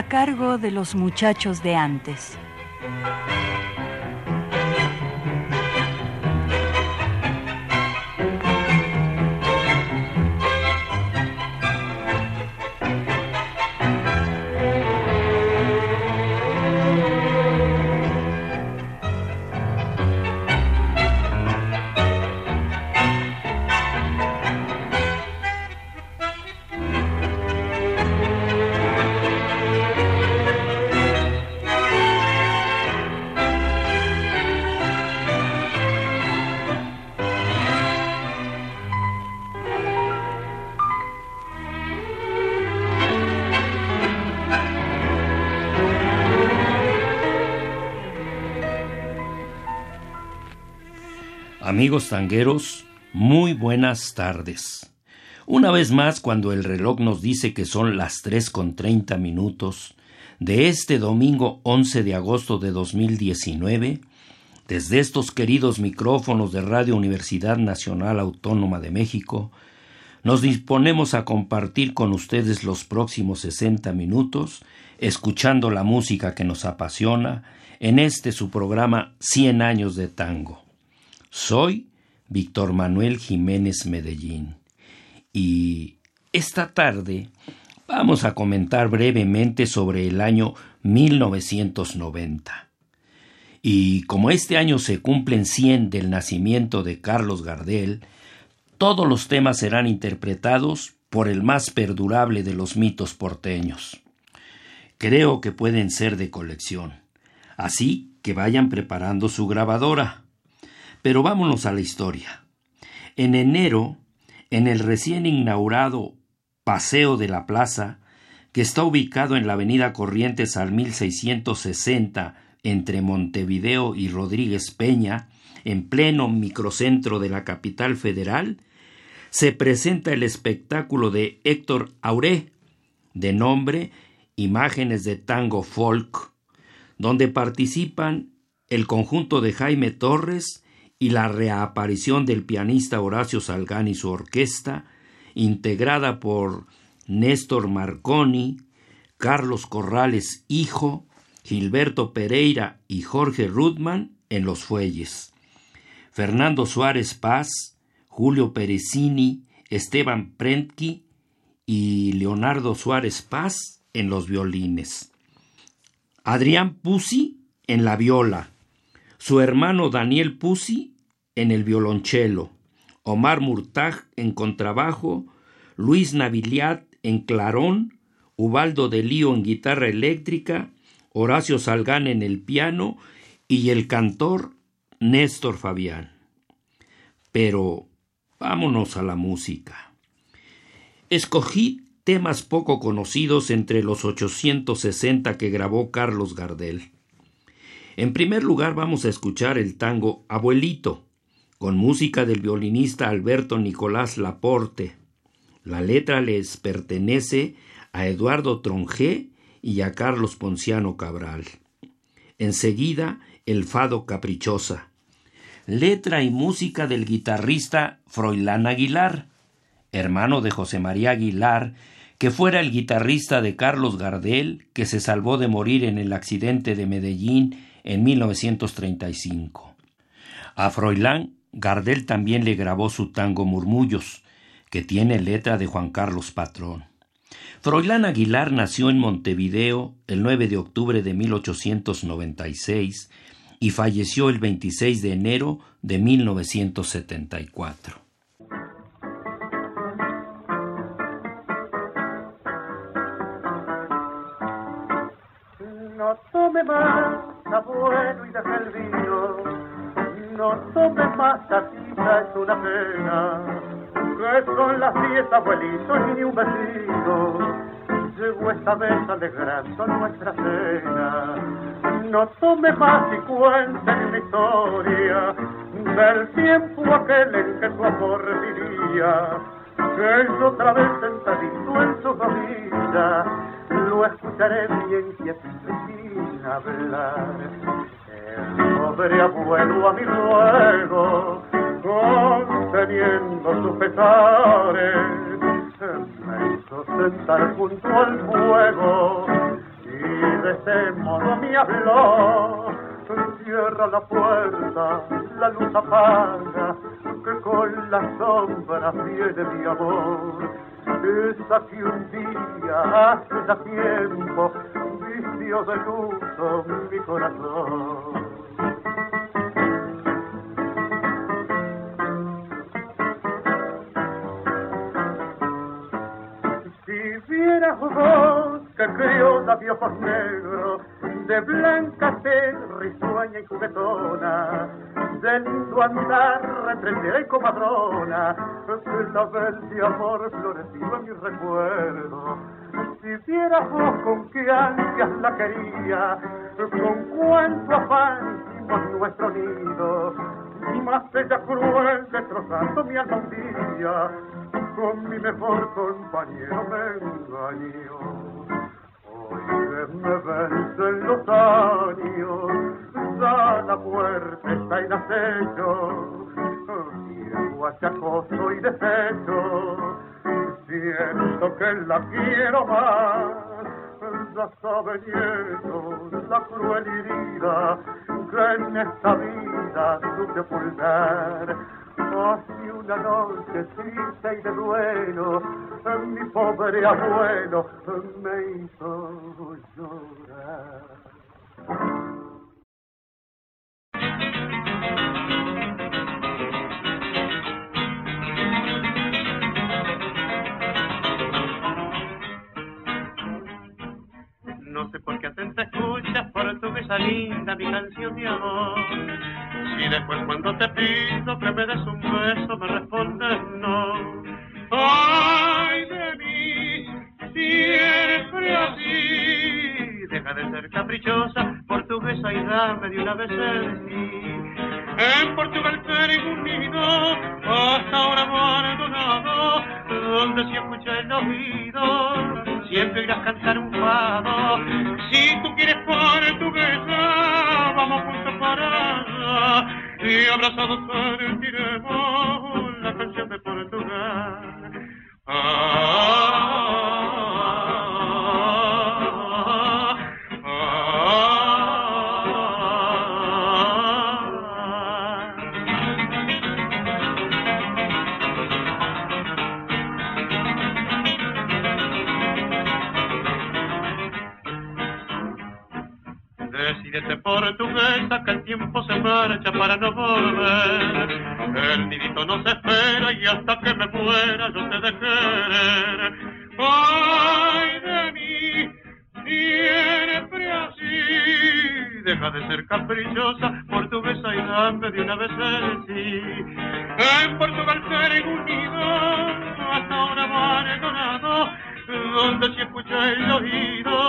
A cargo de los muchachos de antes. Amigos tangueros, muy buenas tardes. Una vez más, cuando el reloj nos dice que son las tres con treinta minutos de este domingo 11 de agosto de 2019, desde estos queridos micrófonos de Radio Universidad Nacional Autónoma de México, nos disponemos a compartir con ustedes los próximos 60 minutos, escuchando la música que nos apasiona en este su programa Cien años de tango. Soy Víctor Manuel Jiménez Medellín y esta tarde vamos a comentar brevemente sobre el año 1990. Y como este año se cumplen 100 del nacimiento de Carlos Gardel, todos los temas serán interpretados por el más perdurable de los mitos porteños. Creo que pueden ser de colección, así que vayan preparando su grabadora. Pero vámonos a la historia. En enero, en el recién inaugurado Paseo de la Plaza, que está ubicado en la avenida Corrientes al 1660 entre Montevideo y Rodríguez Peña, en pleno microcentro de la capital federal, se presenta el espectáculo de Héctor Auré, de nombre Imágenes de Tango Folk, donde participan el conjunto de Jaime Torres y la reaparición del pianista Horacio Salgán y su orquesta, integrada por Néstor Marconi, Carlos Corrales Hijo, Gilberto Pereira y Jorge Rudman en los fuelles, Fernando Suárez Paz, Julio Perecini, Esteban Prentki y Leonardo Suárez Paz en los violines. Adrián Pusi en la viola, su hermano Daniel Pusi en el violonchelo, Omar Murtag en contrabajo, Luis Naviliat en clarón, Ubaldo de Lío en guitarra eléctrica, Horacio Salgán en el piano y el cantor Néstor Fabián. Pero vámonos a la música. Escogí temas poco conocidos entre los 860 que grabó Carlos Gardel. En primer lugar vamos a escuchar el tango Abuelito, con música del violinista Alberto Nicolás Laporte. La letra les pertenece a Eduardo Tronjé y a Carlos Ponciano Cabral. Enseguida, el Fado Caprichosa. Letra y música del guitarrista Froilán Aguilar, hermano de José María Aguilar, que fuera el guitarrista de Carlos Gardel, que se salvó de morir en el accidente de Medellín en 1935. A Froilán, Gardel también le grabó su tango Murmullos, que tiene letra de Juan Carlos Patrón. Froilán Aguilar nació en Montevideo el 9 de octubre de 1896 y falleció el 26 de enero de 1974. No tome más abuelo y deja el vino. No tome más, tatita, es una pena. Que son las diez abuelitos ni un vecino. Llegó esta vez alegrando nuestra cena. no tome más y cuente mi historia del tiempo aquel en que tu amor vivía, que yo otra vez sentadito en su rodilla, bien quieto sin hablar. El pobre abuelo a mi ruego, conteniendo sus pesares, me hizo sentar junto al fuego y de ese modo me habló. Cierra la puerta, la luz apaga, que con la sombra viene mi amor. Esa que un día hace ya tiempo vistió de luto mi corazón. Si vieras vos que de ojos negros, de blanca tez, risueña y juguetona, de lindo andar, retrendera y comadrona, la vez de amor florecido en mi recuerdo. Si vieras vos con qué ansias la quería, con cuánto afán hicimos nuestro nido, y más ella cruel destrozando mi alma con mi mejor compañero me engañó. Me vencen los años, ya la muerte está en acecho, viejo achacoso y deshecho, siento que la quiero más, ya sabe nieto la cruel herida que en esta vida supe ocultar. Hace una noche triste y de duelo, mi pobre abuelo me hizo llorar. No sé por qué atenta escuchas por tu mesa linda mi canción de amor. Si después cuando te pido que me des un beso me respondes no. Ay de mí, siempre así. Deja de ser caprichosa por tu beso y dame de una vez el sí. En Portugal tengo un nido, hasta ahora abandonado, donde si escucha el oído, siempre irás a cantar un fado. Si tú quieres portuguesa, vamos juntos para allá, y abrazados sentiremos la canción de Portugal. Ah, que el tiempo se marcha para no volver. El nidito no se espera y hasta que me muera yo te de querer. Ay de mí, siempre así. Deja de ser caprichosa, portuguesa y dame de una vez el sí. En Portugal seré unido, hasta ahora abandonado, donde si escucha el oído,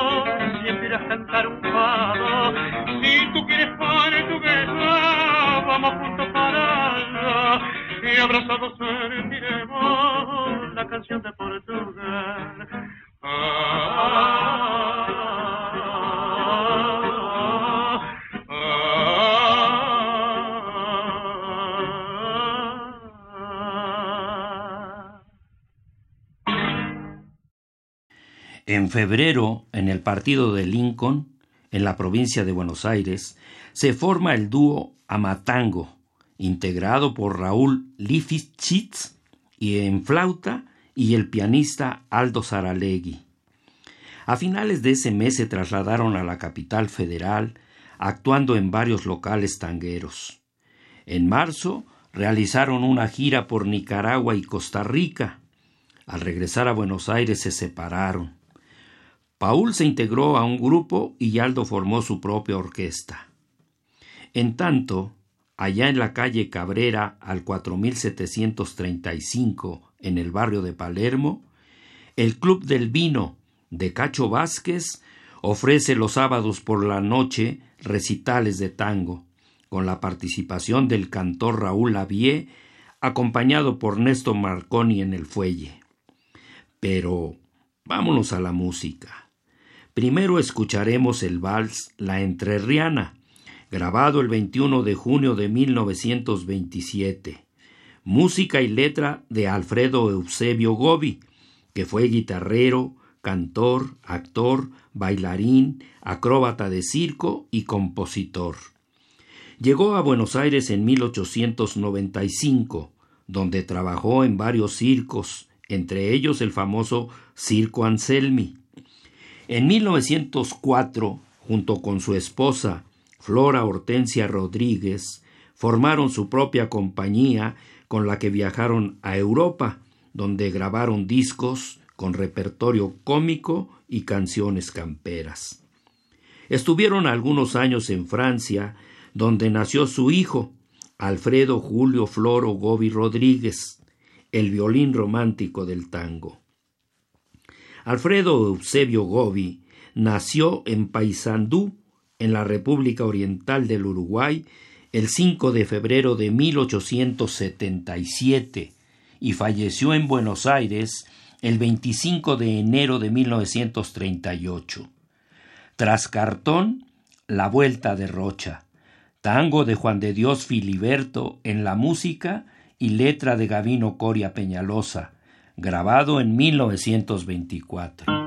la canción de. En febrero, en el partido de Lincoln, en la provincia de Buenos Aires, se forma el dúo Amatango, integrado por Raúl Lifshitz y en flauta y el pianista Aldo Saralegui. A finales de ese mes se trasladaron a la capital federal, actuando en varios locales tangueros. En marzo realizaron una gira por Nicaragua y Costa Rica. Al regresar a Buenos Aires se separaron. Paul se integró a un grupo y Aldo formó su propia orquesta. En tanto, allá en la calle Cabrera al 4735 en el barrio de Palermo, el Club del Vino de Cacho Vázquez Ofrece los sábados por la noche recitales de tango, con la participación del cantor Raúl Lavie, acompañado por Néstor Marconi en el fuelle. Pero vámonos a la música. Primero escucharemos el vals La Entrerriana, grabado el 21 de junio de 1927. Música y letra de Alfredo Eusebio Gobi, que fue guitarrero, cantor, actor, bailarín, acróbata de circo y compositor. Llegó a Buenos Aires en 1895, donde trabajó en varios circos, entre ellos el famoso Circo Anselmi. En 1904, junto con su esposa, Flora Hortensia Rodríguez, formaron su propia compañía con la que viajaron a Europa, donde grabaron discos con repertorio cómico y canciones camperas. Estuvieron algunos años en Francia, donde nació su hijo, Alfredo Julio Floro Gobi Rodríguez, el violín romántico del tango. Alfredo Eusebio Gobi nació en Paysandú, en la República Oriental del Uruguay, el 5 de febrero de 1877 y falleció en Buenos Aires el 25 de enero de 1938. Tras Cartón, La Vuelta de Rocha, tango de Juan de Dios Filiberto en la música y letra de Gavino Coria Peñalosa, grabado en 1924.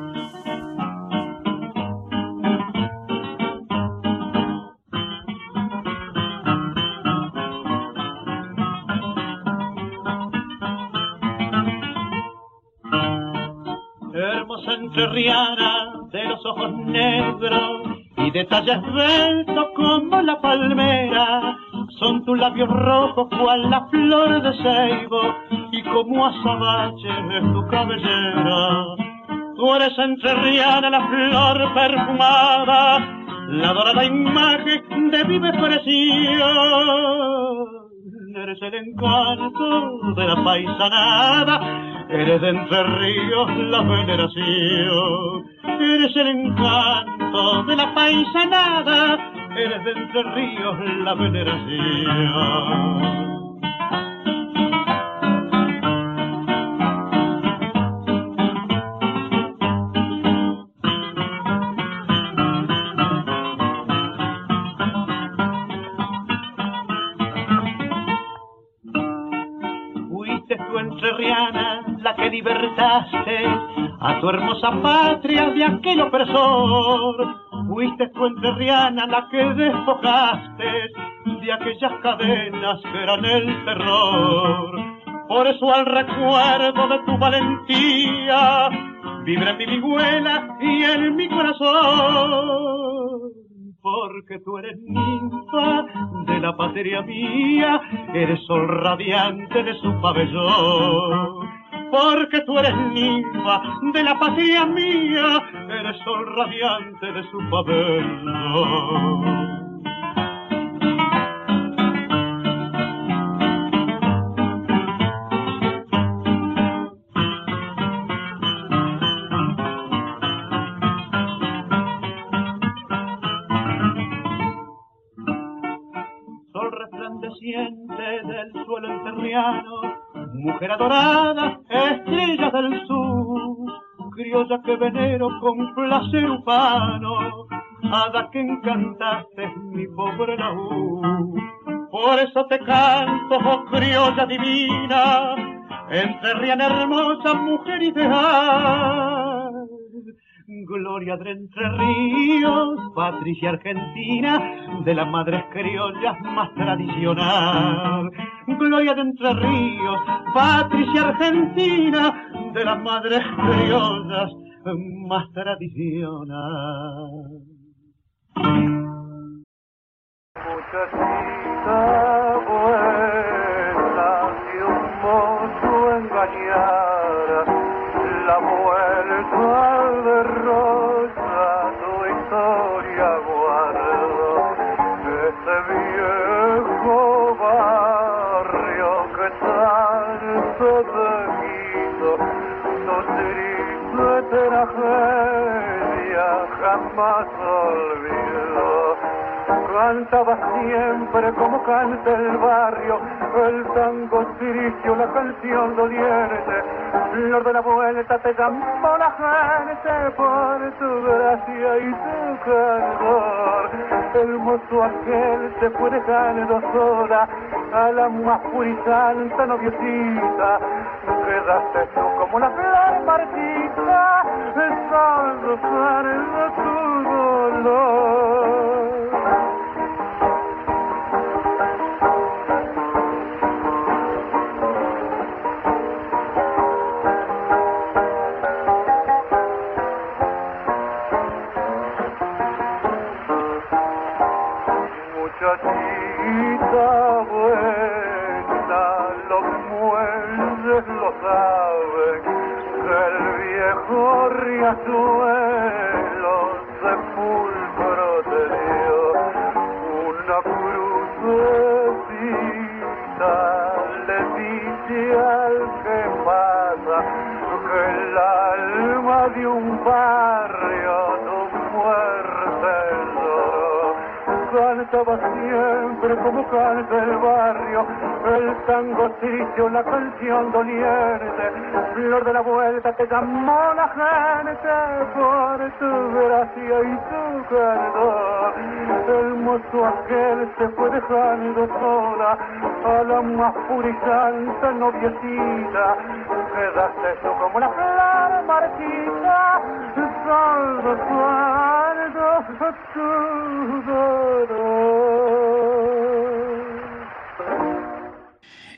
De los ojos negros y de talla esbelto como la palmera, son tus labios rojos cual la flor de ceibo y como azabache es tu cabellera. Tú eres entrerriana la flor perfumada, la dorada imagen de viva expresión. Eres el encanto de la paisanada, eres de Entre Ríos la veneración. Eres el encanto de la paisanada, eres de Entre Ríos la veneración. La que libertaste a tu hermosa patria de aquel opresor. Fuiste tú entrerriana la que despojaste de aquellas cadenas que eran el terror. Por eso al recuerdo de tu valentía vibra en mi vihuela y en mi corazón porque tú eres ninfa de la patria mía, eres sol radiante de su pabellón. Porque tú eres ninfa de la patria mía, eres sol radiante de su pabellón. sol resplandeciente del suelo enterriano, mujer adorada, estrella del sur, criolla que venero con placer ufano, hada que encantaste mi pobre laúd. Por eso te canto, oh criolla divina, enterriana hermosa mujer ideal. Gloria de Entre Ríos, Patricia Argentina, de las madres criollas más tradicional. Gloria de Entre Ríos, Patricia Argentina, de las madres criollas más tradicional. Cantaba siempre como canta el barrio, el tango siricio, la canción doliente, flor de la vuelta te llamó la gente por tu gracia y tu calor, el mozo aquel se fue dejando sola, a la más puritanta noviecita, quedaste tú como la flor marchita, el sol de tu dolor. Pura y santa noviecita, quedaste tú como la flor salvo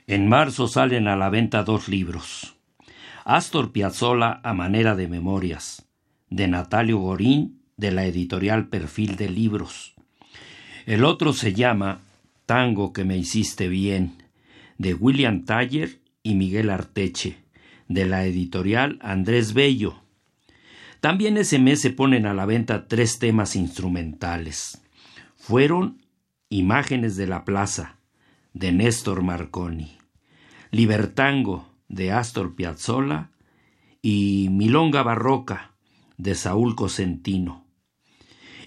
En marzo salen a la venta dos libros. Astor Piazzolla a manera de memorias, de Natalio Gorín, de la editorial Perfil de Libros. El otro se llama Tango que me hiciste bien, de William Taller y Miguel Arteche, de la editorial Andrés Bello. También ese mes se ponen a la venta tres temas instrumentales. Fueron Imágenes de la Plaza, de Néstor Marconi, Libertango, de Astor Piazzolla, y Milonga Barroca, de Saúl Cosentino.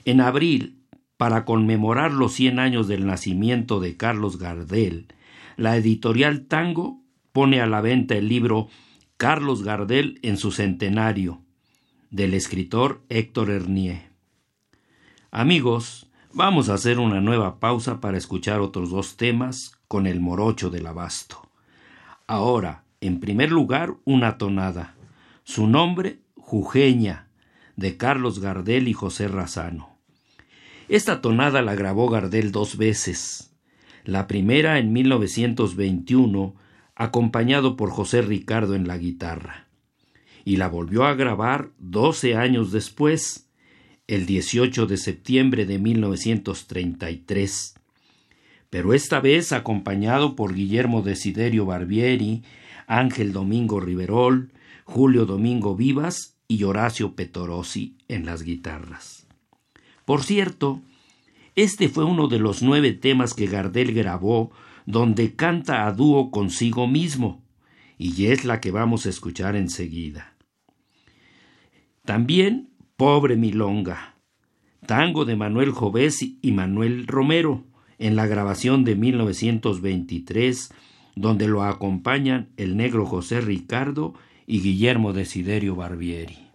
En abril, para conmemorar los 100 años del nacimiento de Carlos Gardel, la editorial Tango pone a la venta el libro Carlos Gardel en su centenario, del escritor Héctor Hernier. Amigos, vamos a hacer una nueva pausa para escuchar otros dos temas con el morocho del abasto. Ahora, en primer lugar, una tonada. Su nombre, Jujeña, de Carlos Gardel y José Razano. Esta tonada la grabó Gardel dos veces. La primera en 1921, acompañado por José Ricardo en la guitarra. Y la volvió a grabar doce años después, el 18 de septiembre de 1933. Pero esta vez acompañado por Guillermo Desiderio Barbieri, Ángel Domingo Riverol, Julio Domingo Vivas y Horacio Petorosi en las guitarras. Por cierto, este fue uno de los nueve temas que Gardel grabó donde canta a dúo consigo mismo, y es la que vamos a escuchar enseguida. También Pobre Milonga, tango de Manuel Jovés y Manuel Romero, en la grabación de 1923, donde lo acompañan el negro José Ricardo y Guillermo Desiderio Barbieri.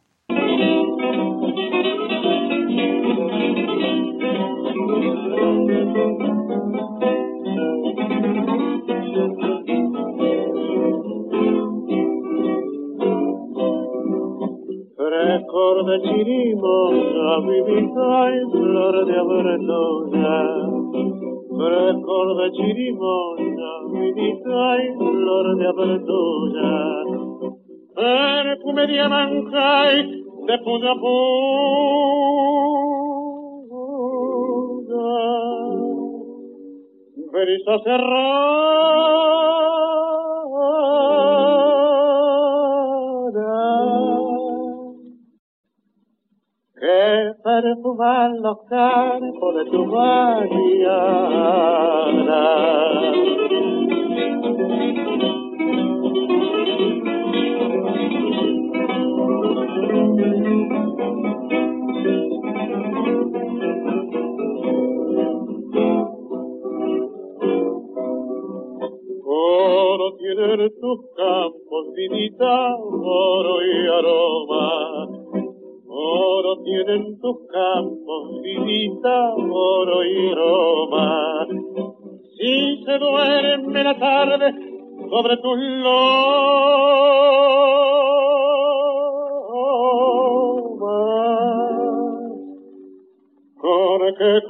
De chirimosa, vivita en flor de abretosa. Frescor de chirimosa, vivita en flor de abretosa. Perfume de amancay, de puya puya. Brisa cerrada. que perfuman los campos de tu mañana. Oro tienen tus campos, finita, oro y aroma Oro tienen tus campos, vidita, oro y aroma. Si se duerme la tarde sobre tus lomas, con que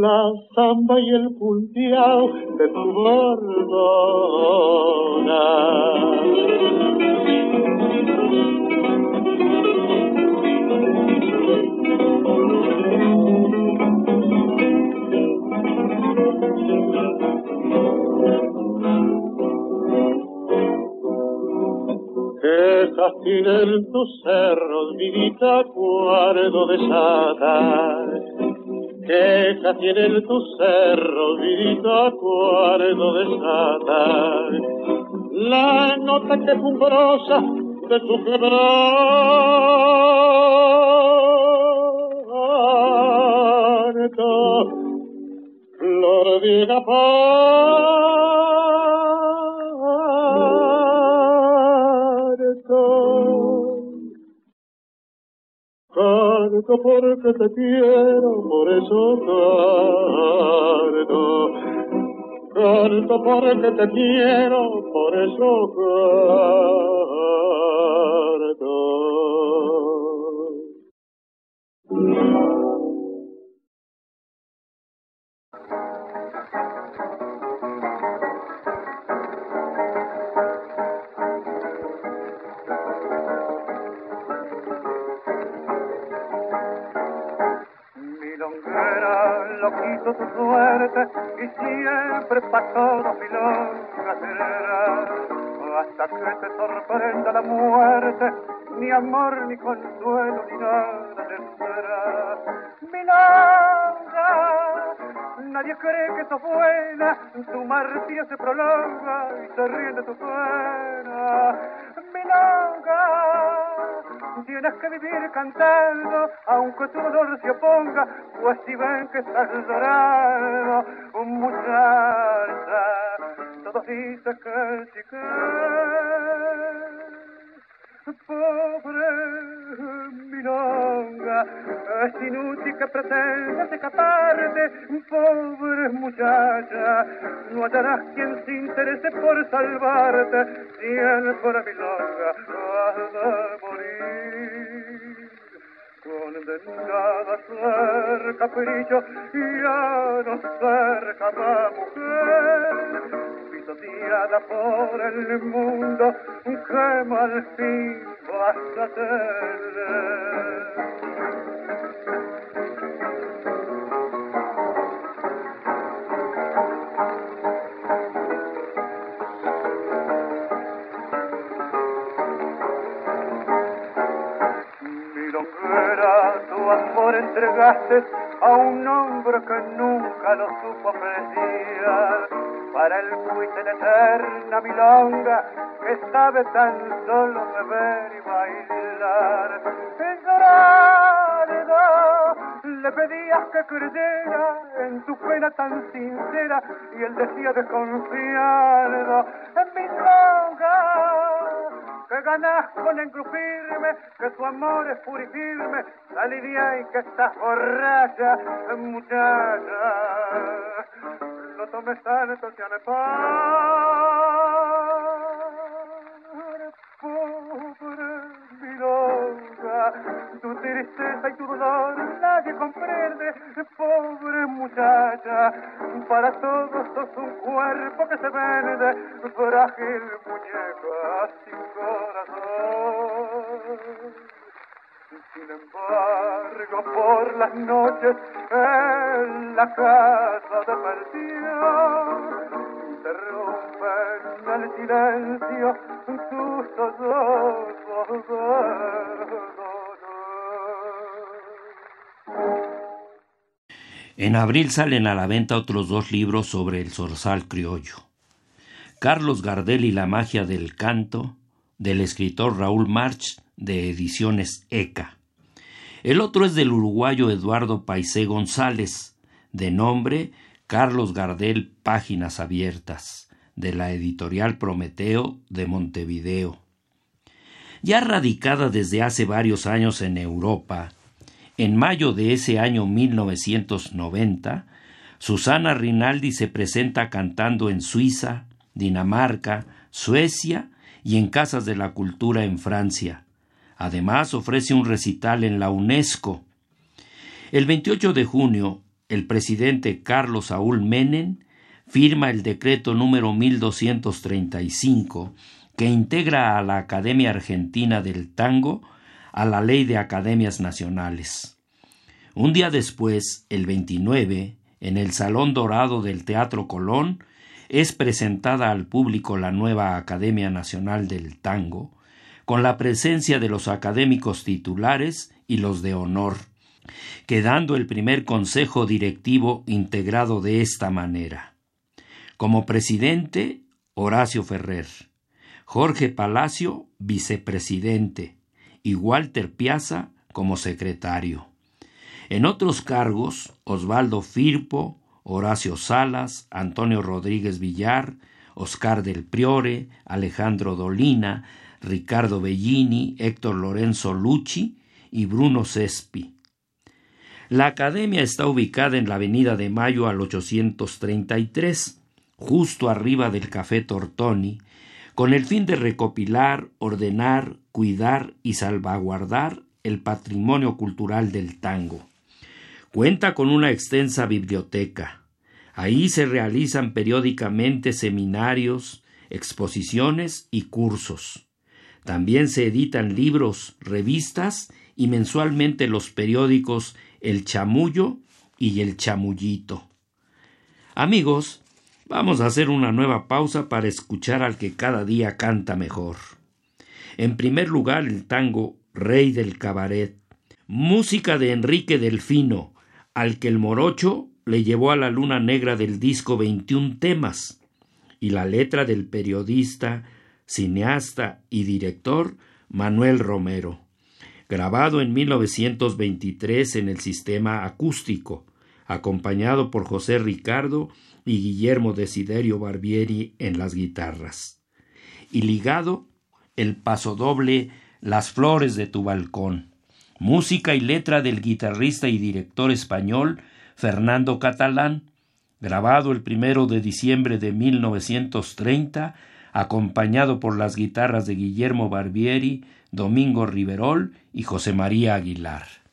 la samba y el punteado de tu bordona. Quejas tienen tus cerros, vidita, cuardo de satas queja tiene tu cerro, vidita cuardo de sata. La nota que quejumbrosa de tu quebrada, flor de Canto porque te quiero, por eso canto. Canto porque te quiero, por eso canto. Quiso tu suerte y siempre para todos milonga será. Hasta que te sorprenda la muerte, ni amor, ni consuelo, ni nada te será. Milonga, nadie cree que sos buena, tu martirio se prolonga y se ríe de tu pena. Milonga, tienes que vivir cantando, aunque tu dolor se oponga, pues si ven que estás llorando, muchacha, todos dicen que sí que pobre milonga, es inútil que pretendas escaparte, pobre muchacha, no hallarás quien se interese por salvarte, si él fuera milonga, has de morir. Condenada a ser capricho y a no ser jamás mujer, pisoteada por el mundo, que mal fin vas a tener. Entregaste a un hombre que nunca lo supo apreciar. Para él fuiste la eterna milonga que sabe tan solo beber y bailar. Llorando, le pedías que creyera en tu pena tan sincera y él decía desconfiado en milonga que ganas con engrupirme, que tu amor es purifirme, salidía y que estás borracha, muchacha. No tomes tanto, me pobre milonga, tu tristeza y tu dolor pobre muchacha, para todos sos un cuerpo que se vende, frágil muñeca sin corazón. Sin embargo, por las noches en la casa de perdición interrumpen el silencio tus ojos En abril salen a la venta otros dos libros sobre el zorzal criollo. Carlos Gardel y la magia del canto, del escritor Raúl March, de Ediciones ECA. El otro es del uruguayo Eduardo Paisé González, de nombre Carlos Gardel Páginas Abiertas, de la editorial Prometeo de Montevideo. Ya radicada desde hace varios años en Europa, en mayo de ese año 1990, Susana Rinaldi se presenta cantando en Suiza, Dinamarca, Suecia y en Casas de la Cultura en Francia. Además, ofrece un recital en la UNESCO. El 28 de junio, el presidente Carlos Saúl Menem firma el decreto número 1235 que integra a la Academia Argentina del Tango a la Ley de Academias Nacionales. Un día después, el 29, en el Salón Dorado del Teatro Colón, es presentada al público la nueva Academia Nacional del Tango, con la presencia de los académicos titulares y los de honor, quedando el primer consejo directivo integrado de esta manera. Como presidente, Horacio Ferrer, Jorge Palacio, vicepresidente, y Walter Piazza como secretario. En otros cargos, Osvaldo Firpo, Horacio Salas, Antonio Rodríguez Villar, Oscar del Priore, Alejandro Dolina, Ricardo Bellini, Héctor Lorenzo Lucci y Bruno Cespi. La academia está ubicada en la Avenida de Mayo al 833, justo arriba del Café Tortoni, con el fin de recopilar, ordenar, cuidar y salvaguardar el patrimonio cultural del tango. Cuenta con una extensa biblioteca. Ahí se realizan periódicamente seminarios, exposiciones y cursos. También se editan libros, revistas y mensualmente los periódicos El Chamullo y El Chamullito. Amigos, vamos a hacer una nueva pausa para escuchar al que cada día canta mejor. En primer lugar, el tango Rey del Cabaret, música de Enrique Delfino, al que el morocho le llevó a la luna negra del disco 21 temas, y la letra del periodista, cineasta y director Manuel Romero, grabado en 1923 en el sistema acústico, acompañado por José Ricardo y Guillermo Desiderio Barbieri en las guitarras, y ligado el pasodoble Las flores de tu balcón música y letra del guitarrista y director español Fernando Catalán, grabado el primero de diciembre de 1930, acompañado por las guitarras de Guillermo Barbieri, Domingo Riverol y José María Aguilar.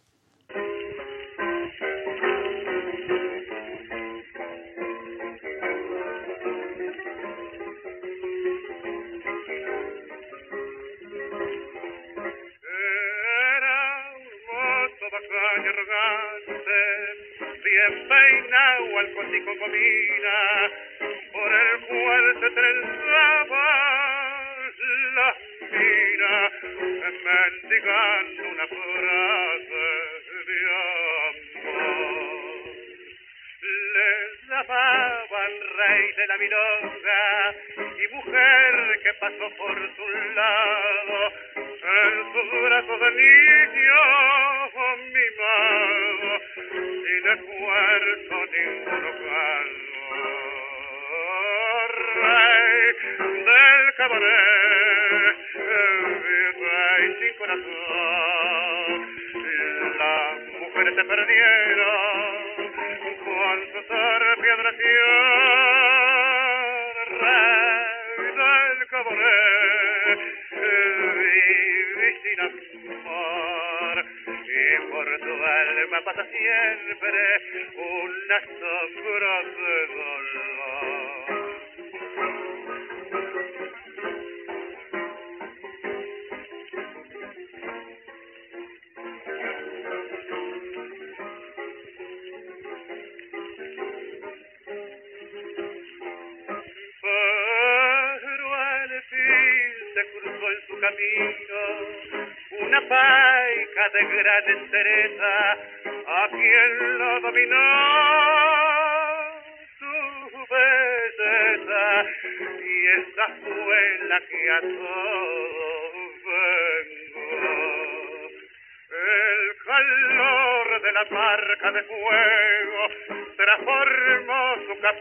Una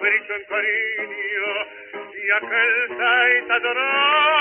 capricho en cariño y aquel taita lloró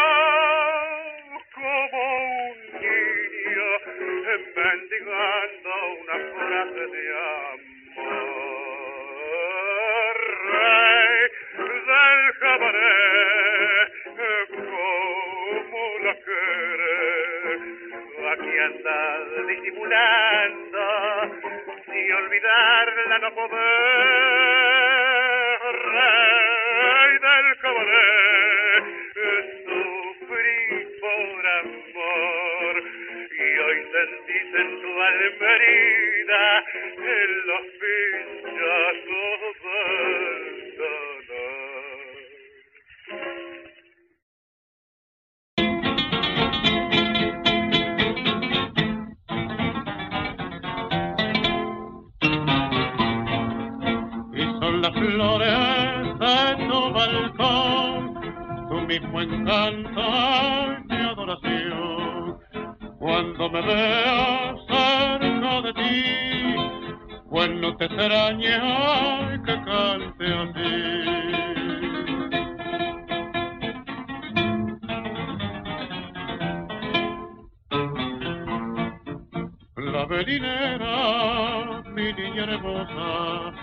las flores de tu balcón, tu mismo encanto mi adoración. Cuando me veas cerca de ti, pues no te extrañe ay, que cante así. La velinera, mi niña hermosa,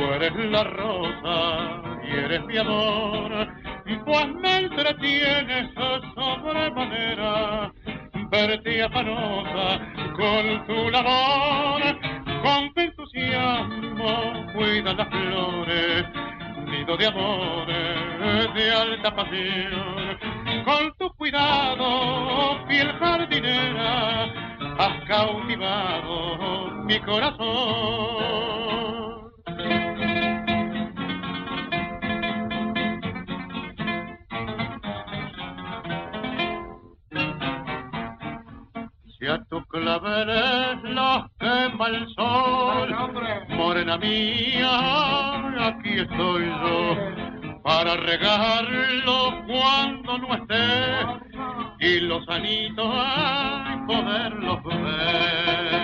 tú eres la rosa y eres mi amor, pues me entretienes sobremanera, verte afanosa con tu labor, con tu entusiasmo cuida las flores, nido de amores de alta pasión, con tu cuidado, fiel jardinera, has cautivado mi corazón. Claveles los quema el sol, morena mía, aquí estoy yo para regarlo cuando no esté y los anitos ay, poderlos ver.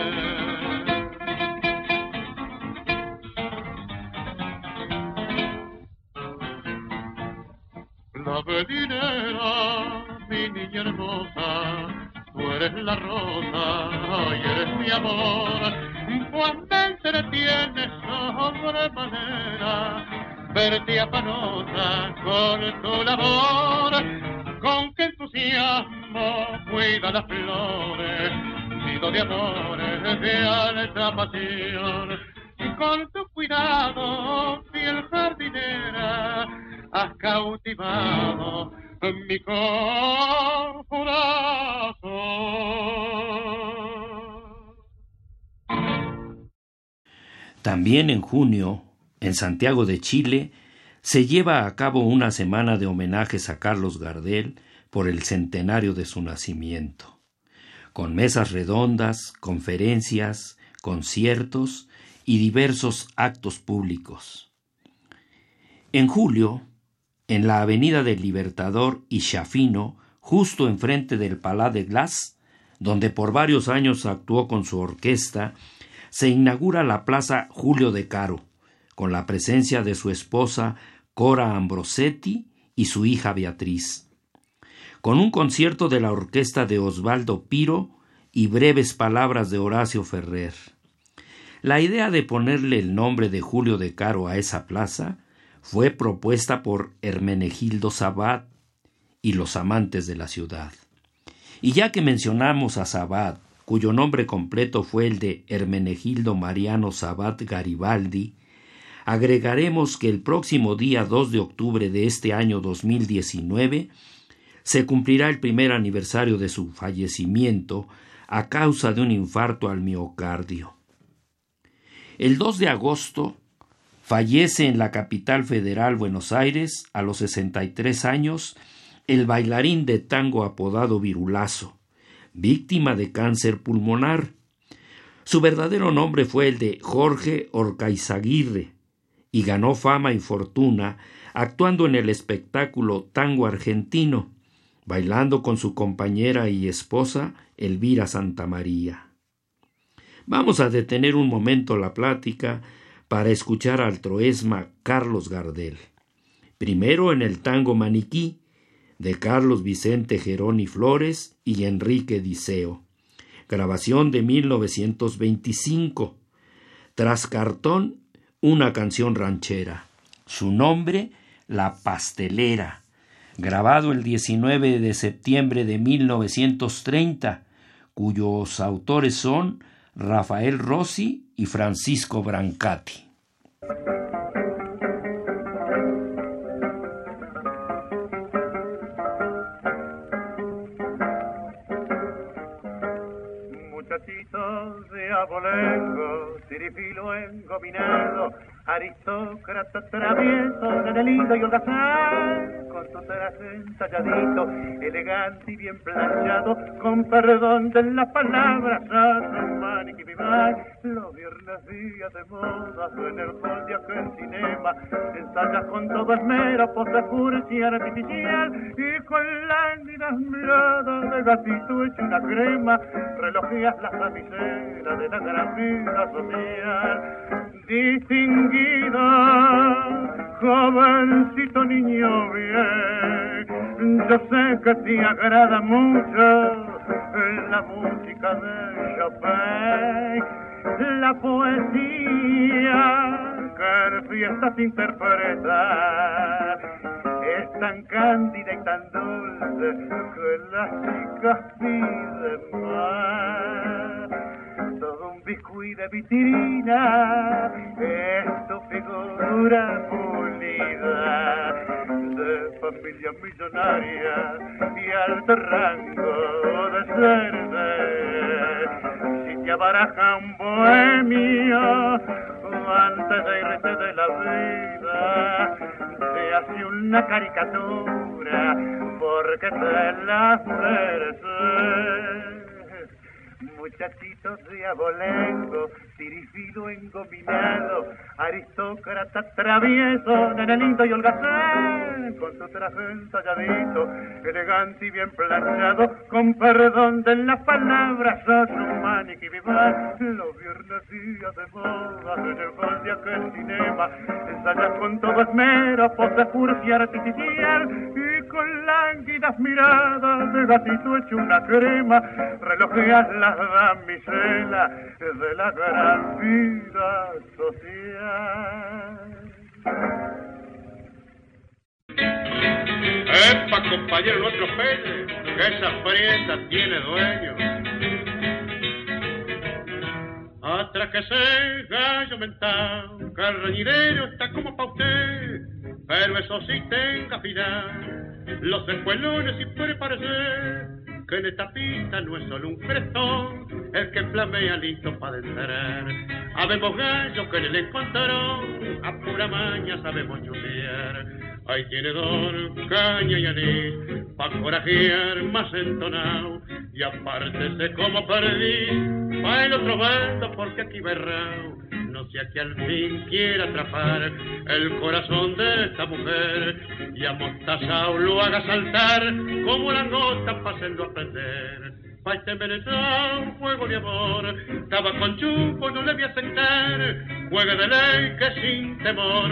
La velinera, mi niña hermosa, eres la rosa y eres mi amor. Cuando entretienes sobremanera, verte afanosa con tu labor, con qué entusiasmo cuida las flores, nido de amores de alta pasión. Con tu cuidado, fiel jardinera, has cautivado mi corazón. También en junio, en Santiago de Chile, se lleva a cabo una semana de homenajes a Carlos Gardel por el centenario de su nacimiento, con mesas redondas, conferencias, conciertos y diversos actos públicos. En julio, en la Avenida del Libertador y Chafino, justo enfrente del Palais de Glace, donde por varios años actuó con su orquesta, se inaugura la Plaza Julio de Caro, con la presencia de su esposa Cora Ambrosetti y su hija Beatriz, con un concierto de la orquesta de Osvaldo Piro y breves palabras de Horacio Ferrer. La idea de ponerle el nombre de Julio de Caro a esa plaza fue propuesta por Hermenegildo Sabat y los amantes de la ciudad. Y ya que mencionamos a Sabat, cuyo nombre completo fue el de Hermenegildo Mariano Sabat Garibaldi, agregaremos que el próximo día 2 de octubre de este año 2019 se cumplirá el primer aniversario de su fallecimiento a causa de un infarto al miocardio. El 2 de agosto fallece en la capital federal Buenos Aires a los 63 años el bailarín de tango apodado Virulazo, víctima de cáncer pulmonar. Su verdadero nombre fue el de Jorge Orcaizaguirre y ganó fama y fortuna actuando en el espectáculo Tango Argentino, bailando con su compañera y esposa Elvira Santamaría. Vamos a detener un momento la plática para escuchar al troesma Carlos Gardel. Primero en el tango Maniquí, de Carlos Vicente Geroni Flores y Enrique Diceo. Grabación de 1925. Tras cartón, una canción ranchera. Su nombre, La Pastelera. Grabado el 19 de septiembre de 1930, cuyos autores son Rafael Rossi y Francisco Brancati. Muchachitos de abolengo, tirifilo engominado, aristócrata travieso, lindo y holgazán, con tu traje entalladito, elegante y bien planchado, con perdón de las palabras, a y vivar, los viernes días de moda, en el sol de aquel cinema, ensayas con todo esmero, pose cursi artificial, y con lánguidas miradas de gatito hecho una crema, relojías las damiselas de la gran vida social, distinguida, jovencito niño bien, yo sé que te agrada mucho la música de Chopin, la poesía que fiestas interpreta, es tan cándida y tan dulce que las chicas piden más de vitrina, es tu figura pulida, de familia millonaria y alto rango de ser. Si te abaraja un bohemio, antes de irte de la vida, te hace una caricatura, porque te la mereces muchachitos de abolengo, tirifilo engominado, aristócrata travieso, nene lindo y holgazán, con su traje ensayadito, elegante y bien planchado, con perdón de las palabras, su maniquí vivar, los viernes días de moda, en el gol de aquel cinema, ensayas con todo esmero, pose cursi artificial, y con lánguidas miradas de gatito hecho una crema, relojeas las damisela de la gran vida social. Epa, compañero, no atropelle, que esa prieta tiene dueño. Atráquese, gallo mental, que el reñidero está como pa' usted, pero eso sí tenga final, los escuelones y puede parecer que en esta pista no es solo un crestón el que flamea listo para entrar. Habemos gallos que en el encontraron, a pura maña sabemos chulear. Ahí tiene don caña y anís, pa' corajear más entonado. Y aparte sé cómo perdí, pa' el otro bando porque aquí berrao sea que al fin quiera atrapar el corazón de esta mujer y amostazao lo haga saltar como la nota para hacerlo aprender. Pa' este un juego de amor, estaba con chupo, no le voy a sentar, juega de ley que sin temor,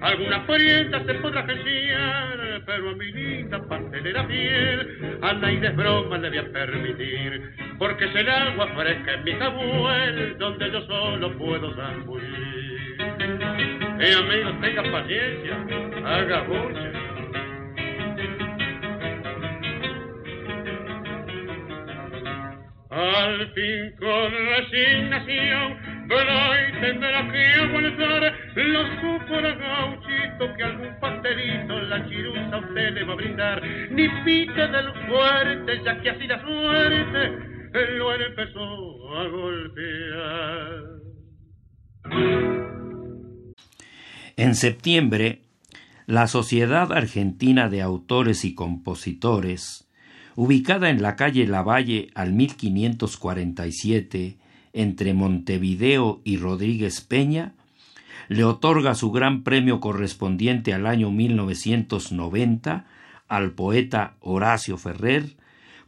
alguna parienta se podrá gestiar, pero a mi linda pastelera fiel, a nadie broma le voy a permitir, porque es el agua fresca en mi cabuel, donde yo solo puedo zambullir. Eh, amigos, tenga paciencia, haga mucho. Al fin con resignación, y tendrá que aguantar los cupos gauchito que algún pastelito la chirusa usted le va a brindar. Ni pite del fuerte, ya que así la suerte lo empezó a golpear. En septiembre, la Sociedad Argentina de Autores y Compositores ubicada en la calle Lavalle al 1547, entre Montevideo y Rodríguez Peña, le otorga su gran premio correspondiente al año 1990 al poeta Horacio Ferrer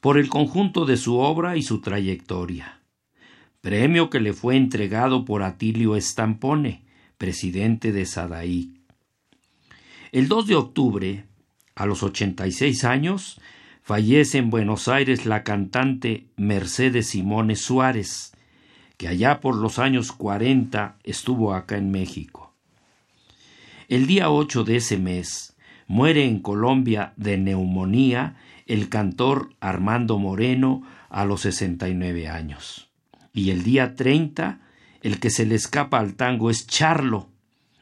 por el conjunto de su obra y su trayectoria. premio que le fue entregado por Atilio Estampone, presidente de Sadaí. El 2 de octubre, a los 86 años, fallece en Buenos Aires la cantante Mercedes Simone Suárez, que allá por los años 40 estuvo acá en México. El día 8 de ese mes muere en Colombia de neumonía el cantor Armando Moreno a los 69 años. Y el día 30 el que se le escapa al tango es Charlo,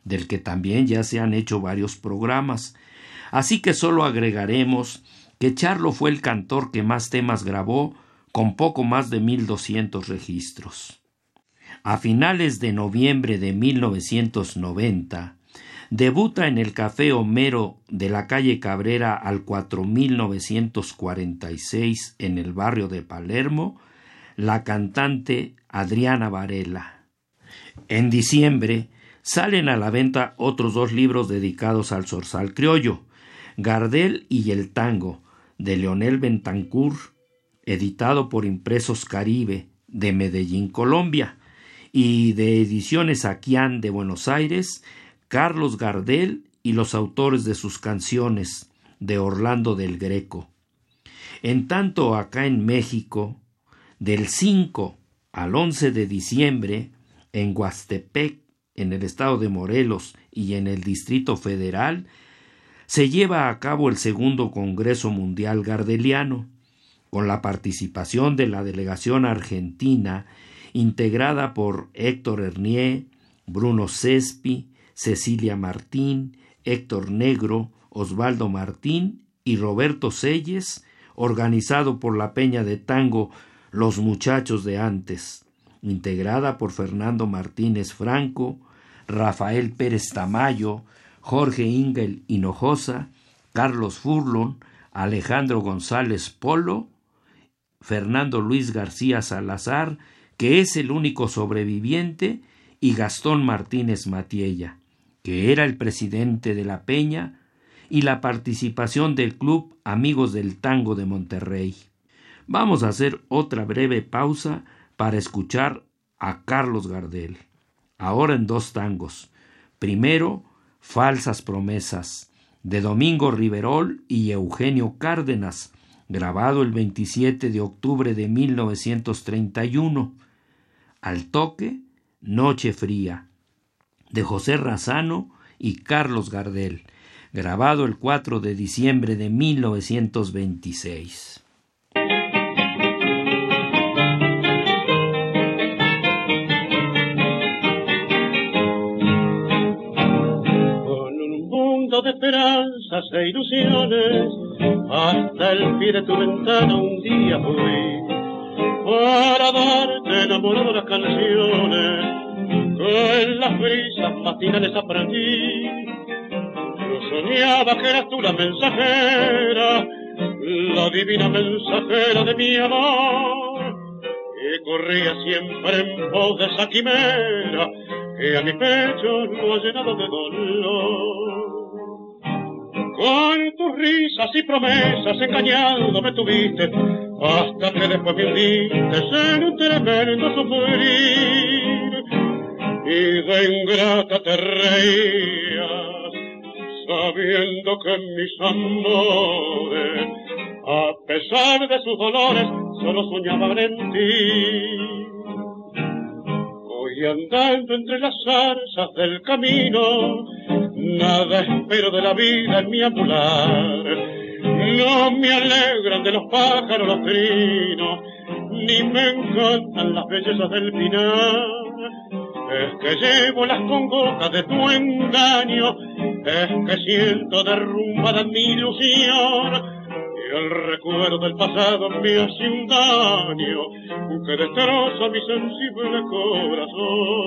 del que también ya se han hecho varios programas. Así que solo agregaremos que Charlo fue el cantor que más temas grabó, con poco más de mil doscientos registros. A finales de noviembre de 1990, debuta en el Café Homero de la calle Cabrera al 4946 en el barrio de Palermo la cantante Adriana Varela. En diciembre salen a la venta otros dos libros dedicados al zorzal criollo, Gardel y el tango, de Leonel Bentancur, editado por Impresos Caribe, de Medellín, Colombia, y de Ediciones Aquián de Buenos Aires, Carlos Gardel y los autores de sus canciones, de Orlando del Greco. En tanto, acá en México, del 5 al 11 de diciembre, en Huastepec, en el estado de Morelos y en el Distrito Federal, se lleva a cabo el segundo Congreso Mundial Gardeliano, con la participación de la delegación argentina integrada por Héctor Hernier, Bruno Cespi, Cecilia Martín, Héctor Negro, Osvaldo Martín y Roberto Selles, organizado por la Peña de Tango Los Muchachos de antes integrada por Fernando Martínez Franco, Rafael Pérez Tamayo, Jorge Ingel Hinojosa, Carlos Furlon, Alejandro González Polo, Fernando Luis García Salazar, que es el único sobreviviente, y Gastón Martínez Matiella, que era el presidente de la Peña, y la participación del Club Amigos del Tango de Monterrey. Vamos a hacer otra breve pausa para escuchar a Carlos Gardel, ahora en dos tangos. Primero, Falsas Promesas, de Domingo Riverol y Eugenio Cárdenas, grabado el 27 de octubre de 1931. Al toque, Noche Fría, de José Razano y Carlos Gardel, grabado el 4 de diciembre de 1926. De esperanzas e ilusiones, hasta el pie de tu ventana un día fui, para darte enamorado las canciones, que en las brisas matinales aprendí. Yo soñaba que eras tú la mensajera, la divina mensajera de mi amor, y corría siempre en voz de esa quimera, que a mi pecho lo ha llenado de dolor. Con tus risas y promesas engañando me tuviste, hasta que después me hundiste en tremendo sufrir. Y de ingrata te reías, sabiendo que mis amores, a pesar de sus dolores, solo soñaban en ti. Hoy andando entre las zarzas del camino, Nada espero de la vida en mi ambular. No me alegran de los pájaros los trinos, ni me encantan las bellezas del pinar. Es que llevo las congojas de tu engaño, es que siento derrumbada mi ilusión. Y el recuerdo del pasado me hace un daño que destroza mi sensible corazón.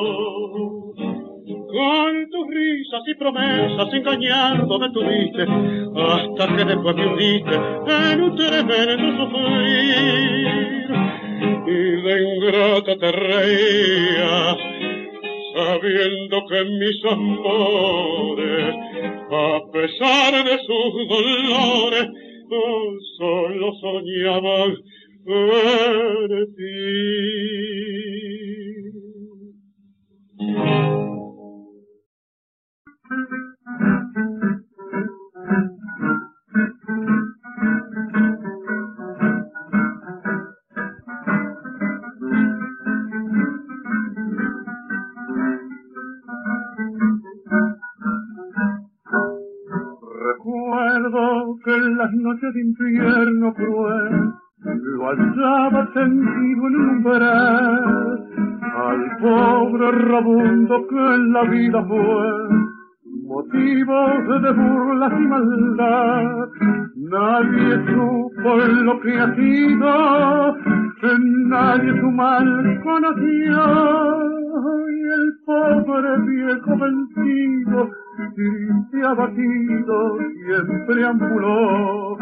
Con tus risas y promesas engañando me tuviste, hasta que después me hundiste en un tremendo sufrir. Y de ingrata te reías, sabiendo que mis amores, a pesar de sus dolores, solo soñaban en vida fue, motivo de burlas y maldad. Nadie supo lo que ha sido, nadie su mal conoció, y el pobre viejo vencido, triste abatido, siempre ambuló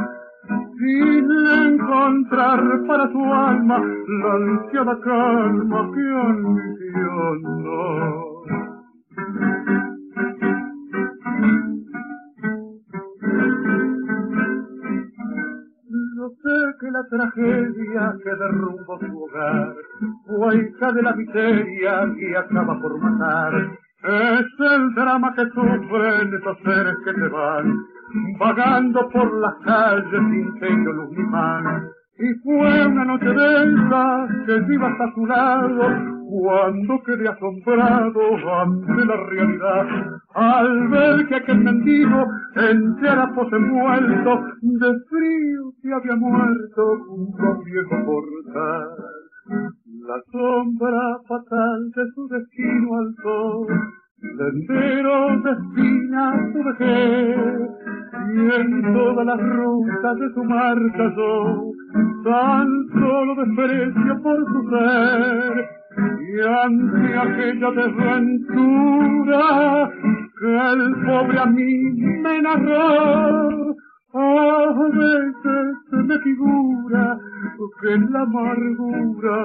sin encontrar para su alma la ansiada calma que ambicionó. No sé que la tragedia que derrumbó su hogar hija de la miseria que acaba por matar. Es el drama que sufren esos seres que se van vagando por las calles sin techo luz ni pan. Y fue una noche densa que iba hasta su lado cuando quedé asombrado ante la realidad al ver que aquel mendigo entre harapos envuelto de frío se había muerto junto a un viejo portal. La sombra fatal de su destino alzó sendero de espina su vejez, y en todas las rutas de su marcha yo, tan solo desprecio por su ser, y ante aquella desventura que el pobre a mí me narró, a veces se me figura que la amargura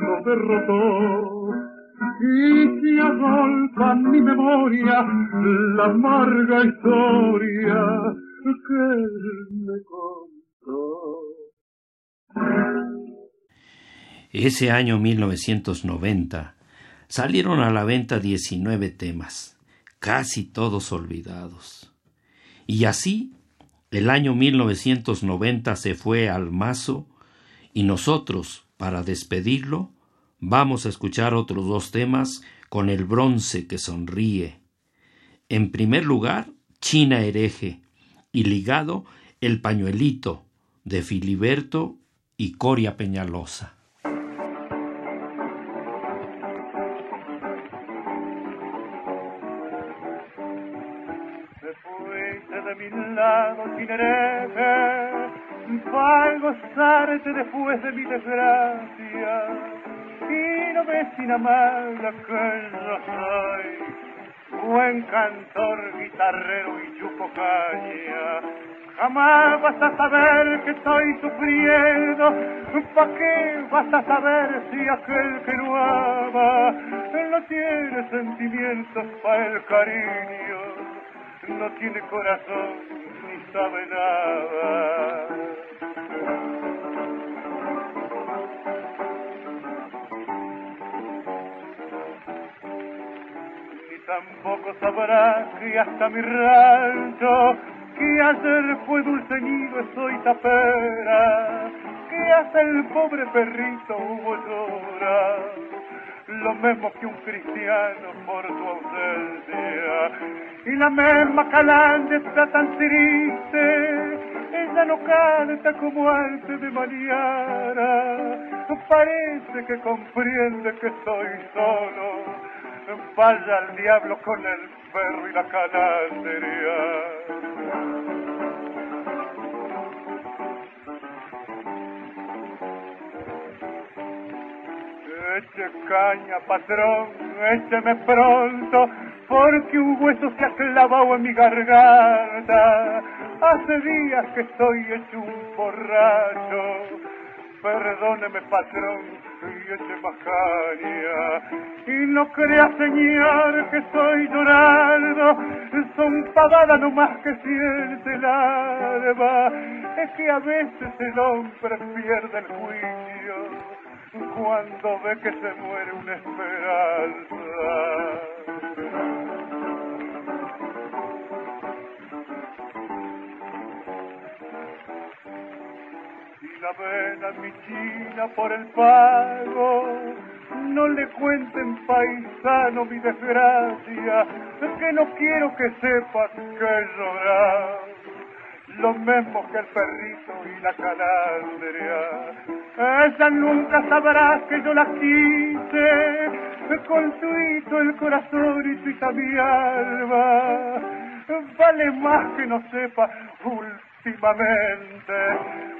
lo derrotó y se agolpa en mi memoria la amarga historia que me contó. Ese año 1990 salieron a la venta 19 temas, casi todos olvidados. Y así, el año 1990 se fue al mazo y nosotros, para despedirlo, Vamos a escuchar otros dos temas con el bronce que sonríe. En primer lugar, China hereje y ligado El pañuelito de Filiberto y Coria Peñalosa. para gozarte después de mi desgracia no ves sin amar que yo soy. Buen cantor, guitarrero y chupo caña. Jamás vas a saber que estoy sufriendo. ¿Pa' qué vas a saber si aquel que no ama no tiene sentimientos para el cariño? No tiene corazón ni sabe nada. Tampoco sabrás que hasta mi rancho, que ayer fue dulce soy tapera, que hasta el pobre perrito hubo llora, lo mismo que un cristiano por tu ausencia, y la misma calande está tan triste, ella no canta como antes de mañana, parece que comprende que estoy solo, vaya al diablo con el perro y la calandria. Eche caña, patrón, écheme pronto, porque un hueso se ha clavado en mi garganta. Hace días que estoy hecho un borracho. Perdóneme, patrón, y eche. Y no crea, señor, que estoy llorando, son pavadas nomás que siente el. Es que a veces el hombre pierde el juicio cuando ve que se muere una esperanza. La mi china por el pago. No le cuenten paisano mi desgracia, que no quiero que sepa que llorar. lo mismo que el perrito y la calandria. Ella nunca sabrá que yo la quise, con hito el corazón y su mi alma. Vale más que no sepa últimamente.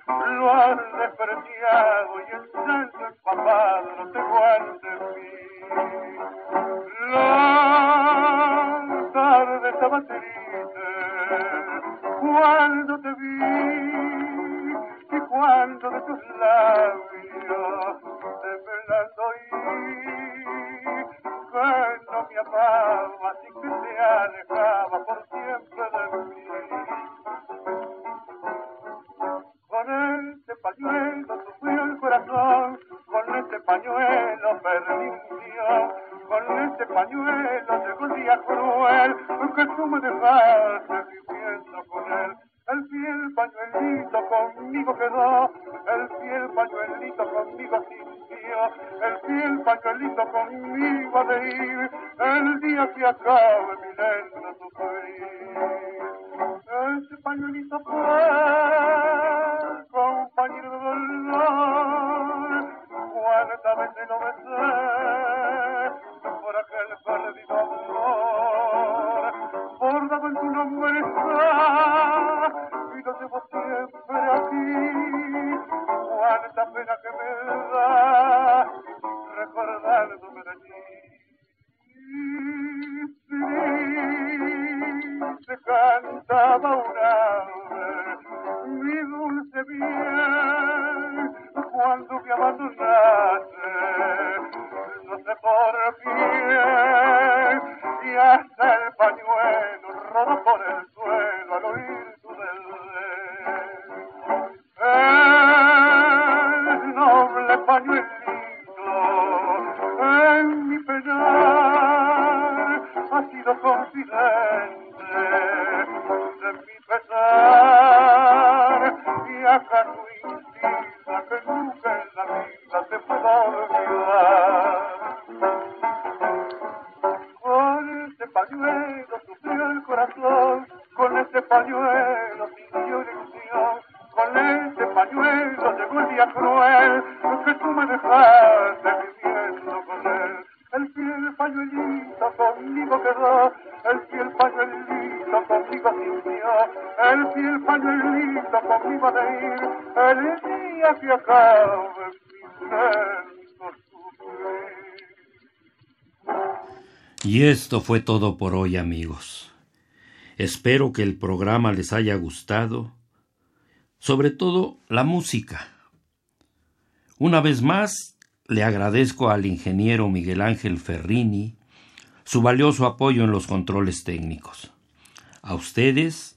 lo has despreciado y el santo empapado te guarde en mí. La tarde estaba pañuelito conmigo quedó, el fiel pañuelito conmigo sintió, el fiel pañuelito conmigo de ir, el día que acabe mi lento sufrir. Ese pañuelito fue ir, el que. Y esto fue todo por hoy amigos. Espero que el programa les haya gustado, sobre todo la música. Una vez más, le agradezco al ingeniero Miguel Ángel Ferrini su valioso apoyo en los controles técnicos. A ustedes,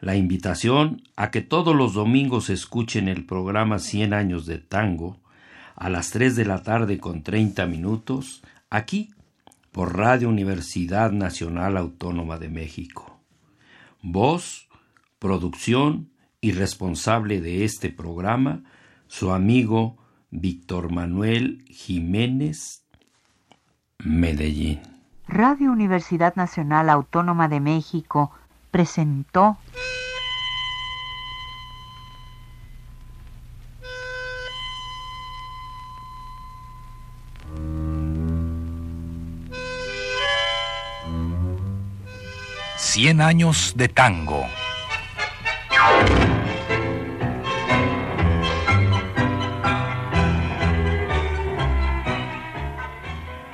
la invitación a que todos los domingos escuchen el programa 100 años de tango a las 3 de la tarde con 30 minutos, aquí por Radio Universidad Nacional Autónoma de México. Voz, producción y responsable de este programa, su amigo Víctor Manuel Jiménez, Medellín. Radio Universidad Nacional Autónoma de México presentó Cien años de tango.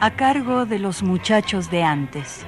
a cargo de los muchachos de antes.